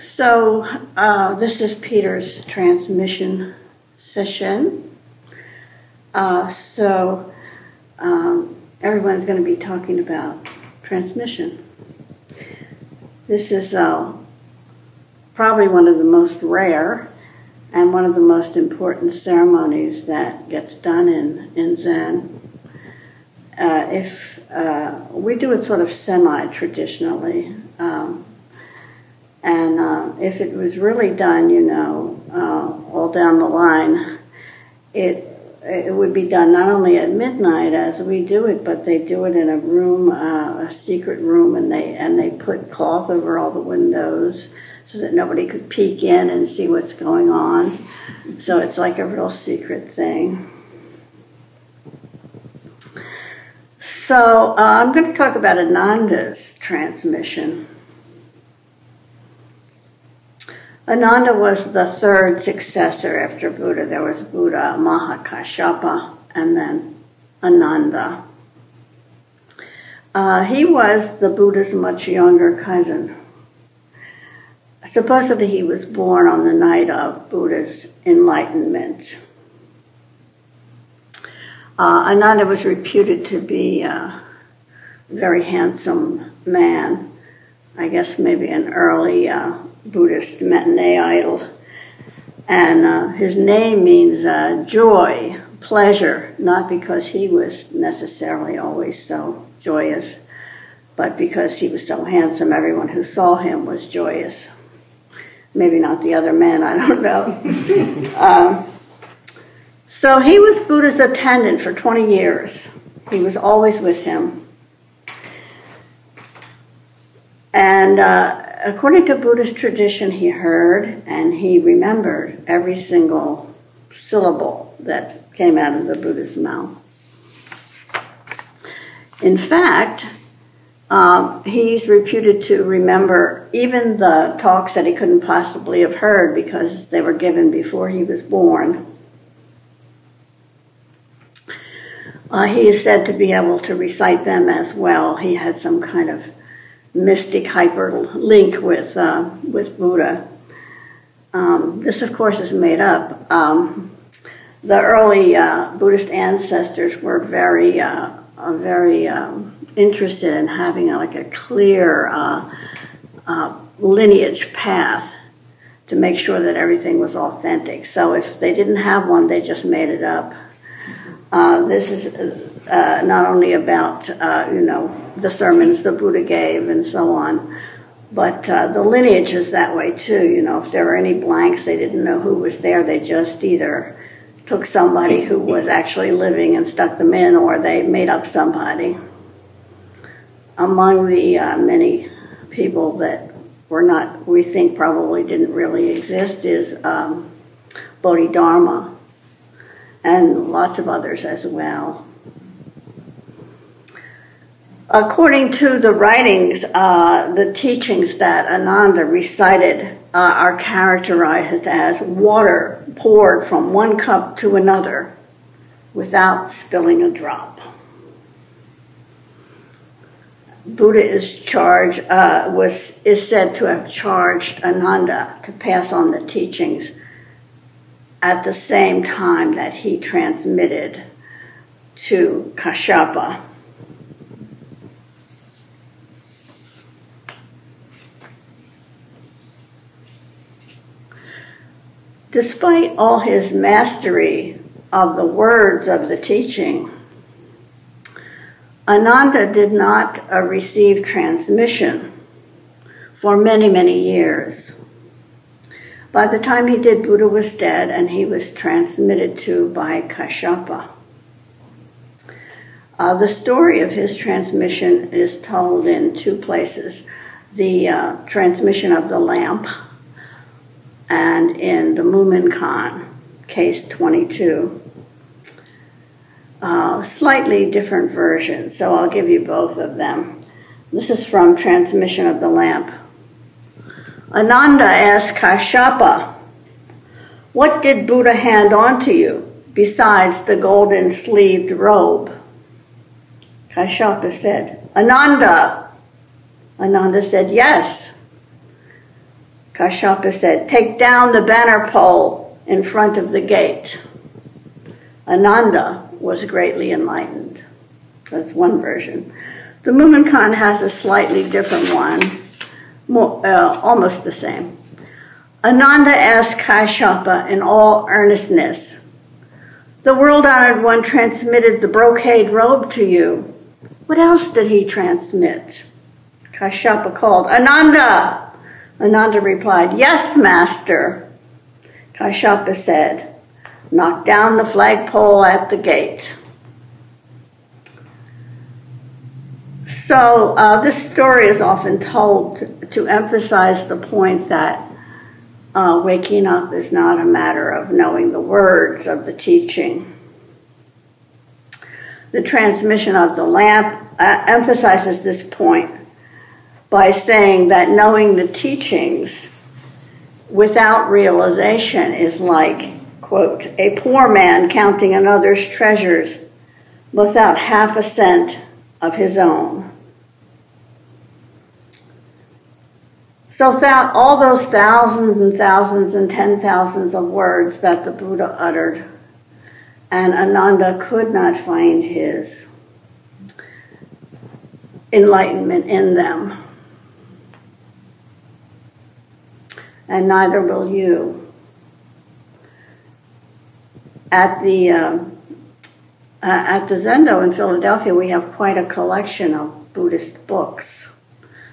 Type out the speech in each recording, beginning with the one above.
So, uh, this is Peter's transmission session. Uh, so, um, everyone's going to be talking about transmission. This is uh, probably one of the most rare and one of the most important ceremonies that gets done in, in Zen. Uh, if uh, we do it sort of semi-traditionally, um, and uh, if it was really done, you know, uh, all down the line, it it would be done not only at midnight as we do it, but they do it in a room, uh, a secret room, and they and they put cloth over all the windows so that nobody could peek in and see what's going on. So it's like a real secret thing. So uh, I'm going to talk about Ananda's transmission. Ananda was the third successor after Buddha. There was Buddha Mahakashyapa and then Ananda. Uh, he was the Buddha's much younger cousin. Supposedly, he was born on the night of Buddha's enlightenment. Uh, Ananda was reputed to be a very handsome man. I guess maybe an early uh, Buddhist matinee idol. And uh, his name means uh, joy, pleasure, not because he was necessarily always so joyous, but because he was so handsome, everyone who saw him was joyous. Maybe not the other men, I don't know. um, so he was Buddha's attendant for 20 years. He was always with him. And uh, according to Buddhist tradition, he heard and he remembered every single syllable that came out of the Buddha's mouth. In fact, um, he's reputed to remember even the talks that he couldn't possibly have heard because they were given before he was born. Uh, he is said to be able to recite them as well. He had some kind of mystic hyperlink with uh, with Buddha. Um, this, of course, is made up. Um, the early uh, Buddhist ancestors were very, uh, very um, interested in having a, like a clear uh, uh, lineage path to make sure that everything was authentic. So if they didn't have one, they just made it up. Uh, this is uh, not only about uh, you know the sermons the Buddha gave and so on, but uh, the lineage is that way too. You know, if there were any blanks, they didn't know who was there. They just either took somebody who was actually living and stuck them in, or they made up somebody. Among the uh, many people that were not, we think probably didn't really exist, is um, Bodhidharma and lots of others as well. According to the writings, uh, the teachings that Ananda recited uh, are characterized as water poured from one cup to another without spilling a drop. Buddha is charged uh, was is said to have charged Ananda to pass on the teachings at the same time that he transmitted to Kashyapa. Despite all his mastery of the words of the teaching, Ananda did not uh, receive transmission for many, many years. By the time he did, Buddha was dead and he was transmitted to by Kashyapa. Uh, the story of his transmission is told in two places the uh, transmission of the lamp and in the Mumonkan case 22. Uh, slightly different versions, so I'll give you both of them. This is from Transmission of the Lamp. Ananda asked Kashyapa, What did Buddha hand on to you besides the golden sleeved robe? Kashyapa said, Ananda. Ananda said, Yes. Kashyapa said, Take down the banner pole in front of the gate. Ananda was greatly enlightened. That's one version. The Mumonkan has a slightly different one, more, uh, almost the same. Ananda asked Kashyapa in all earnestness, The world honored one transmitted the brocade robe to you. What else did he transmit? Kashyapa called, Ananda! Ananda replied, Yes, master. Kashyapa said, Knock down the flagpole at the gate. So, uh, this story is often told to, to emphasize the point that uh, waking up is not a matter of knowing the words of the teaching. The transmission of the lamp uh, emphasizes this point by saying that knowing the teachings without realization is like, quote, a poor man counting another's treasures without half a cent of his own. So that all those thousands and thousands and ten thousands of words that the Buddha uttered, and Ananda could not find his enlightenment in them. and neither will you. At the um, uh, at the Zendo in Philadelphia, we have quite a collection of Buddhist books.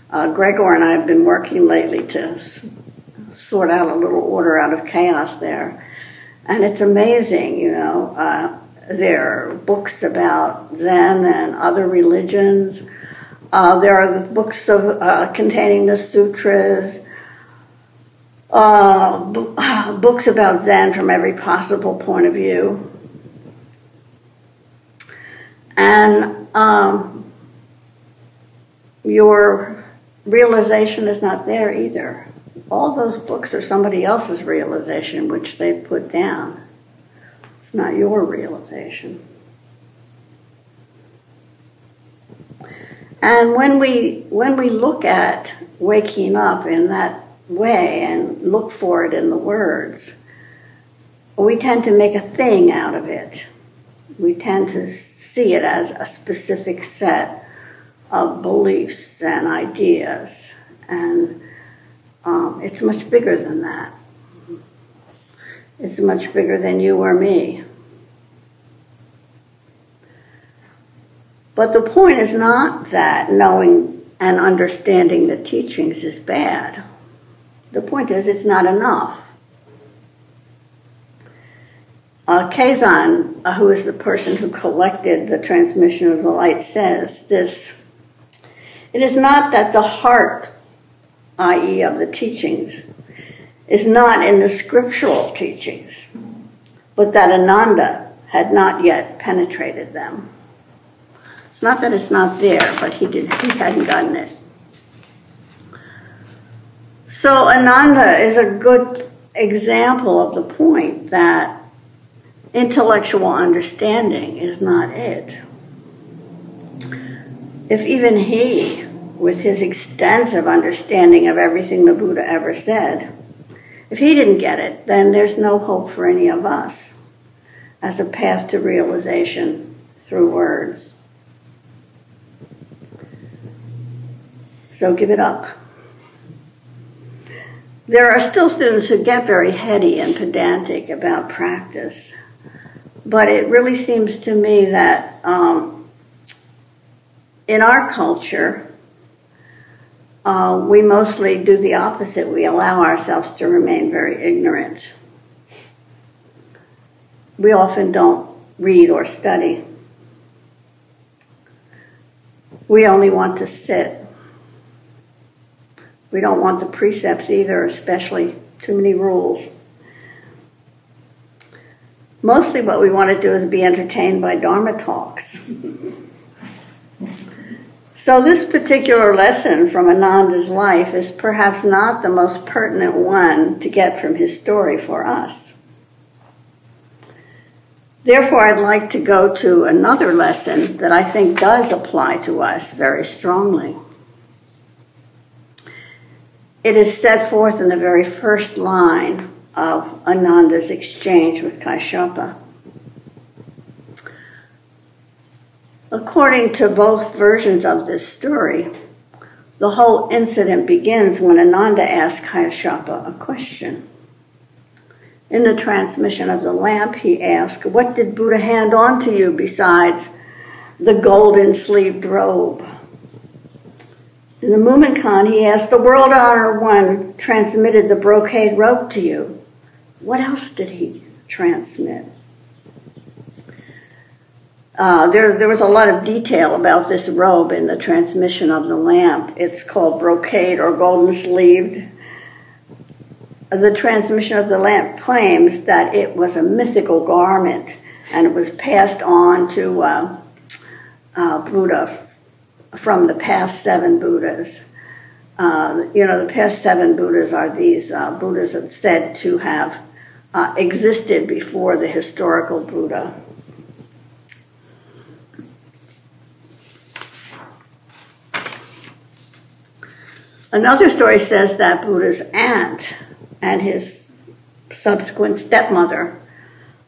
Uh, Gregor and I have been working lately to s- sort out a little order out of chaos there, and it's amazing. You know, uh, there are books about Zen and other religions. Uh, there are the books of, uh, containing the sutras uh, books about Zen from every possible point of view. And um, your realization is not there either. All those books are somebody else's realization, which they put down. It's not your realization. And when we when we look at waking up in that way and look for it in the words, we tend to make a thing out of it. We tend to see it as a specific set of beliefs and ideas, and um, it's much bigger than that. It's much bigger than you or me. But the point is not that knowing and understanding the teachings is bad. The point is, it's not enough. Uh, Keizan, uh, who is the person who collected the transmission of the light, says this It is not that the heart, i.e., of the teachings, is not in the scriptural teachings, but that Ananda had not yet penetrated them. It's not that it's not there, but he, did, he hadn't gotten it. So Ananda is a good example of the point that intellectual understanding is not it. If even he, with his extensive understanding of everything the Buddha ever said, if he didn't get it, then there's no hope for any of us as a path to realization through words. So give it up. There are still students who get very heady and pedantic about practice, but it really seems to me that um, in our culture, uh, we mostly do the opposite. We allow ourselves to remain very ignorant. We often don't read or study. We only want to sit we don't want the precepts either, especially too many rules. Mostly what we want to do is be entertained by Dharma talks. so, this particular lesson from Ananda's life is perhaps not the most pertinent one to get from his story for us. Therefore, I'd like to go to another lesson that I think does apply to us very strongly. It is set forth in the very first line of Ananda's exchange with Kashyapa. According to both versions of this story, the whole incident begins when Ananda asks Kashyapa a question. In the transmission of the lamp, he asked, What did Buddha hand on to you besides the golden sleeved robe? In the Mumonkan, he asked, The world honor one transmitted the brocade robe to you. What else did he transmit? Uh, there, there was a lot of detail about this robe in the transmission of the lamp. It's called brocade or golden sleeved the transmission of the lamp claims that it was a mythical garment and it was passed on to uh, uh, Buddha from the past seven Buddhas. Uh, you know, the past seven Buddhas are these uh, Buddhas that said to have uh, existed before the historical Buddha. Another story says that Buddha's aunt and his subsequent stepmother,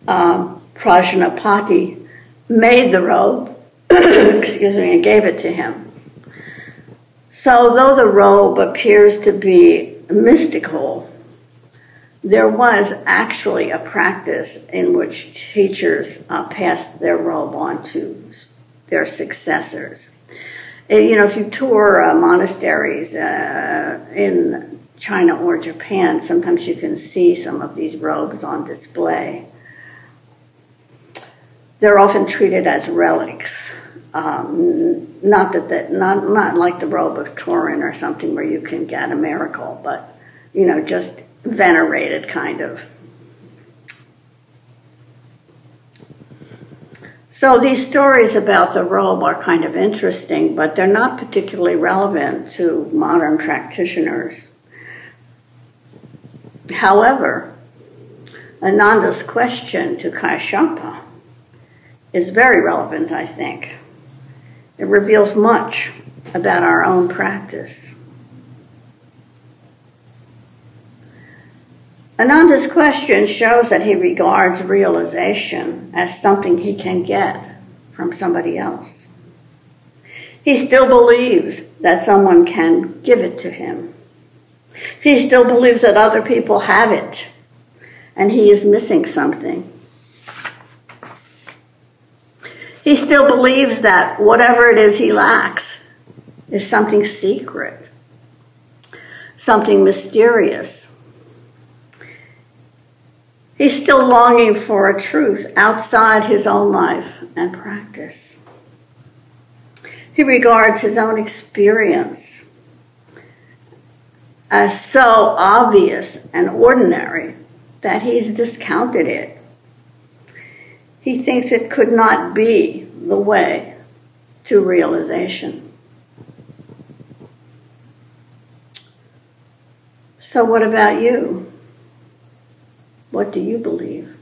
um, Prajapati, made the robe, excuse me, and gave it to him. So, though the robe appears to be mystical, there was actually a practice in which teachers uh, passed their robe on to their successors. You know, if you tour uh, monasteries uh, in China or Japan, sometimes you can see some of these robes on display. They're often treated as relics. Um, not that, that not not like the robe of Turin or something where you can get a miracle, but you know, just venerated kind of. So these stories about the robe are kind of interesting, but they're not particularly relevant to modern practitioners. However, Ananda's question to Kashyapa is very relevant, I think. It reveals much about our own practice. Ananda's question shows that he regards realization as something he can get from somebody else. He still believes that someone can give it to him. He still believes that other people have it and he is missing something. He still believes that whatever it is he lacks is something secret, something mysterious. He's still longing for a truth outside his own life and practice. He regards his own experience as so obvious and ordinary that he's discounted it. He thinks it could not be the way to realization. So, what about you? What do you believe?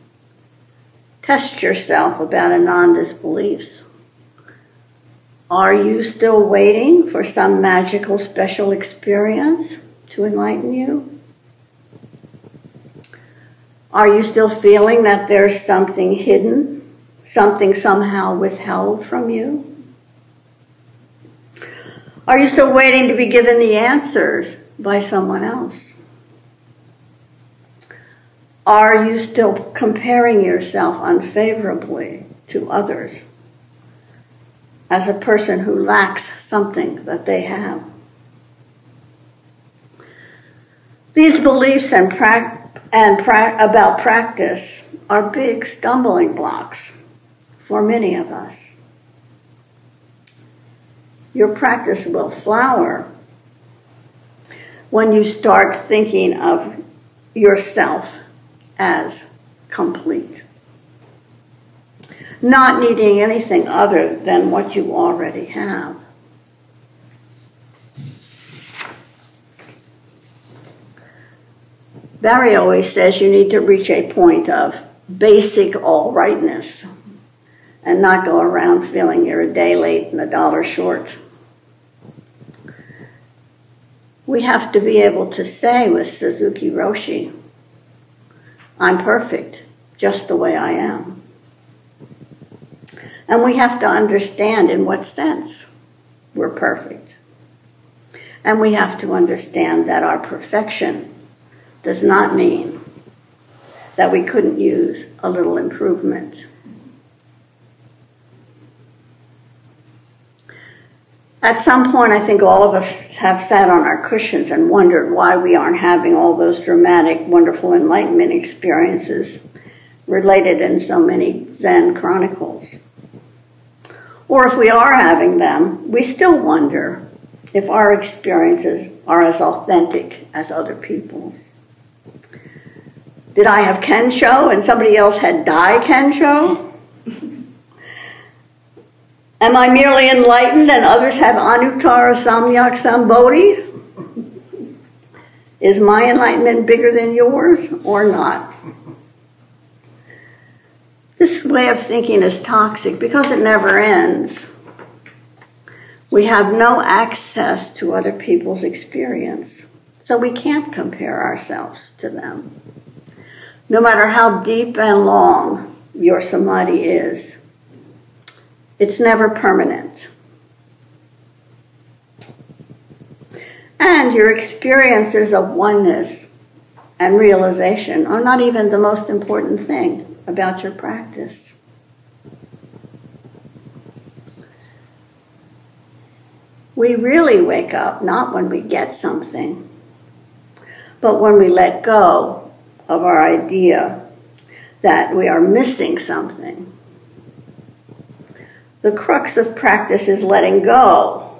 Test yourself about Ananda's beliefs. Are you still waiting for some magical special experience? to enlighten you? Are you still feeling that there's something hidden, something somehow withheld from you? Are you still waiting to be given the answers by someone else? Are you still comparing yourself unfavorably to others as a person who lacks something that they have? These beliefs and, pra- and pra- about practice are big stumbling blocks for many of us. Your practice will flower when you start thinking of yourself as complete. not needing anything other than what you already have. Barry always says you need to reach a point of basic all rightness and not go around feeling you're a day late and a dollar short. We have to be able to say with Suzuki Roshi, I'm perfect just the way I am. And we have to understand in what sense we're perfect. And we have to understand that our perfection does not mean that we couldn't use a little improvement. At some point, I think all of us have sat on our cushions and wondered why we aren't having all those dramatic, wonderful enlightenment experiences related in so many Zen chronicles. Or if we are having them, we still wonder if our experiences are as authentic as other people's. Did I have Kensho and somebody else had Dai Kensho? Am I merely enlightened and others have Anuttara Samyak Sambodhi? Is my enlightenment bigger than yours or not? This way of thinking is toxic because it never ends. We have no access to other people's experience, so we can't compare ourselves to them. No matter how deep and long your samadhi is, it's never permanent. And your experiences of oneness and realization are not even the most important thing about your practice. We really wake up not when we get something, but when we let go of our idea that we are missing something the crux of practice is letting go.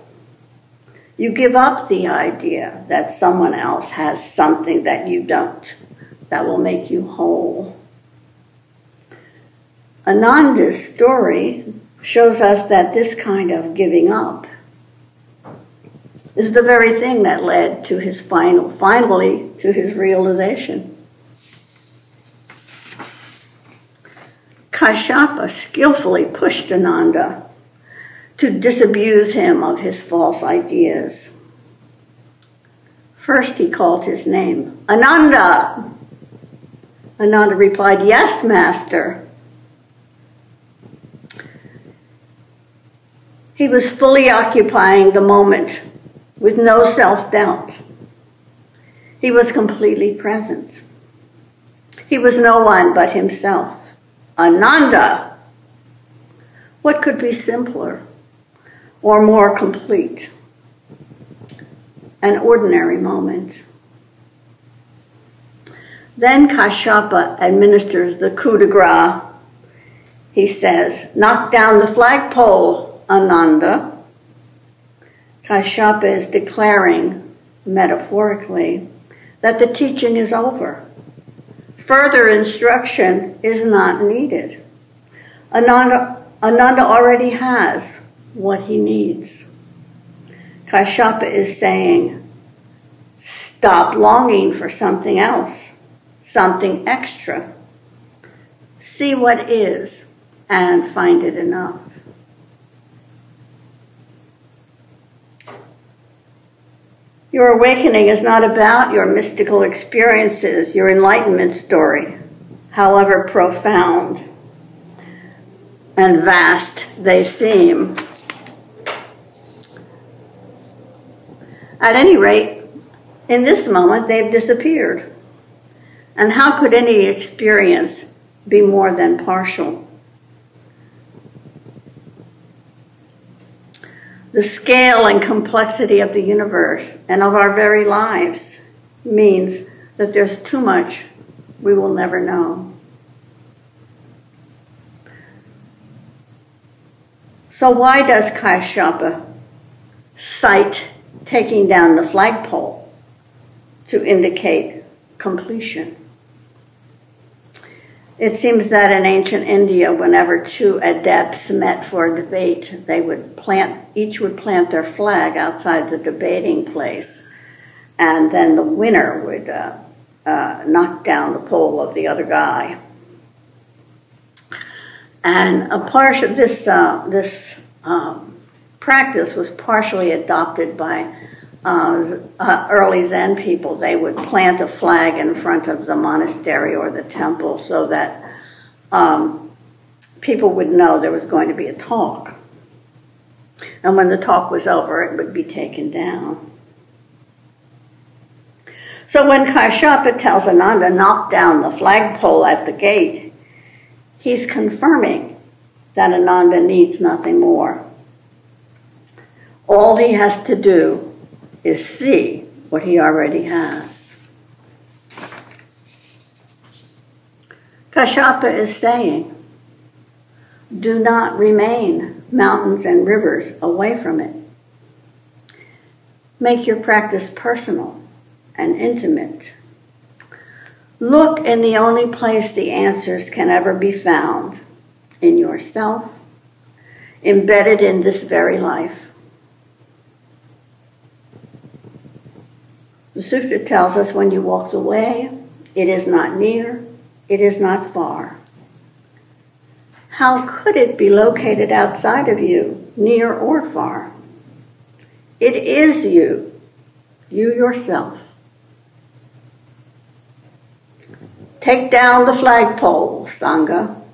You give up the idea that someone else has something that you don't that will make you whole. Ananda's story shows us that this kind of giving up is the very thing that led to his final, finally, to his realization. Kashyapa skillfully pushed Ananda to disabuse him of his false ideas. First, he called his name Ananda. Ananda replied, Yes, Master. He was fully occupying the moment with no self doubt. He was completely present. He was no one but himself. Ananda. What could be simpler or more complete? An ordinary moment. Then Kashyapa administers the coup de grace. He says, Knock down the flagpole, Ananda. Kashyapa is declaring, metaphorically, that the teaching is over. Further instruction is not needed. Ananda, Ananda already has what he needs. Kashyapa is saying, stop longing for something else, something extra. See what is and find it enough. Your awakening is not about your mystical experiences, your enlightenment story, however profound and vast they seem. At any rate, in this moment, they've disappeared. And how could any experience be more than partial? The scale and complexity of the universe and of our very lives means that there's too much we will never know. So, why does Kashyapa cite taking down the flagpole to indicate completion? It seems that in ancient India, whenever two adepts met for a debate, they would plant, each would plant their flag outside the debating place, and then the winner would uh, uh, knock down the pole of the other guy. And a part of this, uh, this um, practice was partially adopted by uh, uh, early Zen people, they would plant a flag in front of the monastery or the temple so that um, people would know there was going to be a talk. And when the talk was over, it would be taken down. So when Kashyapa tells Ananda, knock down the flagpole at the gate, he's confirming that Ananda needs nothing more. All he has to do is see what he already has. Kashyapa is saying, do not remain mountains and rivers away from it. Make your practice personal and intimate. Look in the only place the answers can ever be found in yourself, embedded in this very life. The sutra tells us when you walk away, it is not near, it is not far. How could it be located outside of you, near or far? It is you, you yourself. Take down the flagpole, Sangha.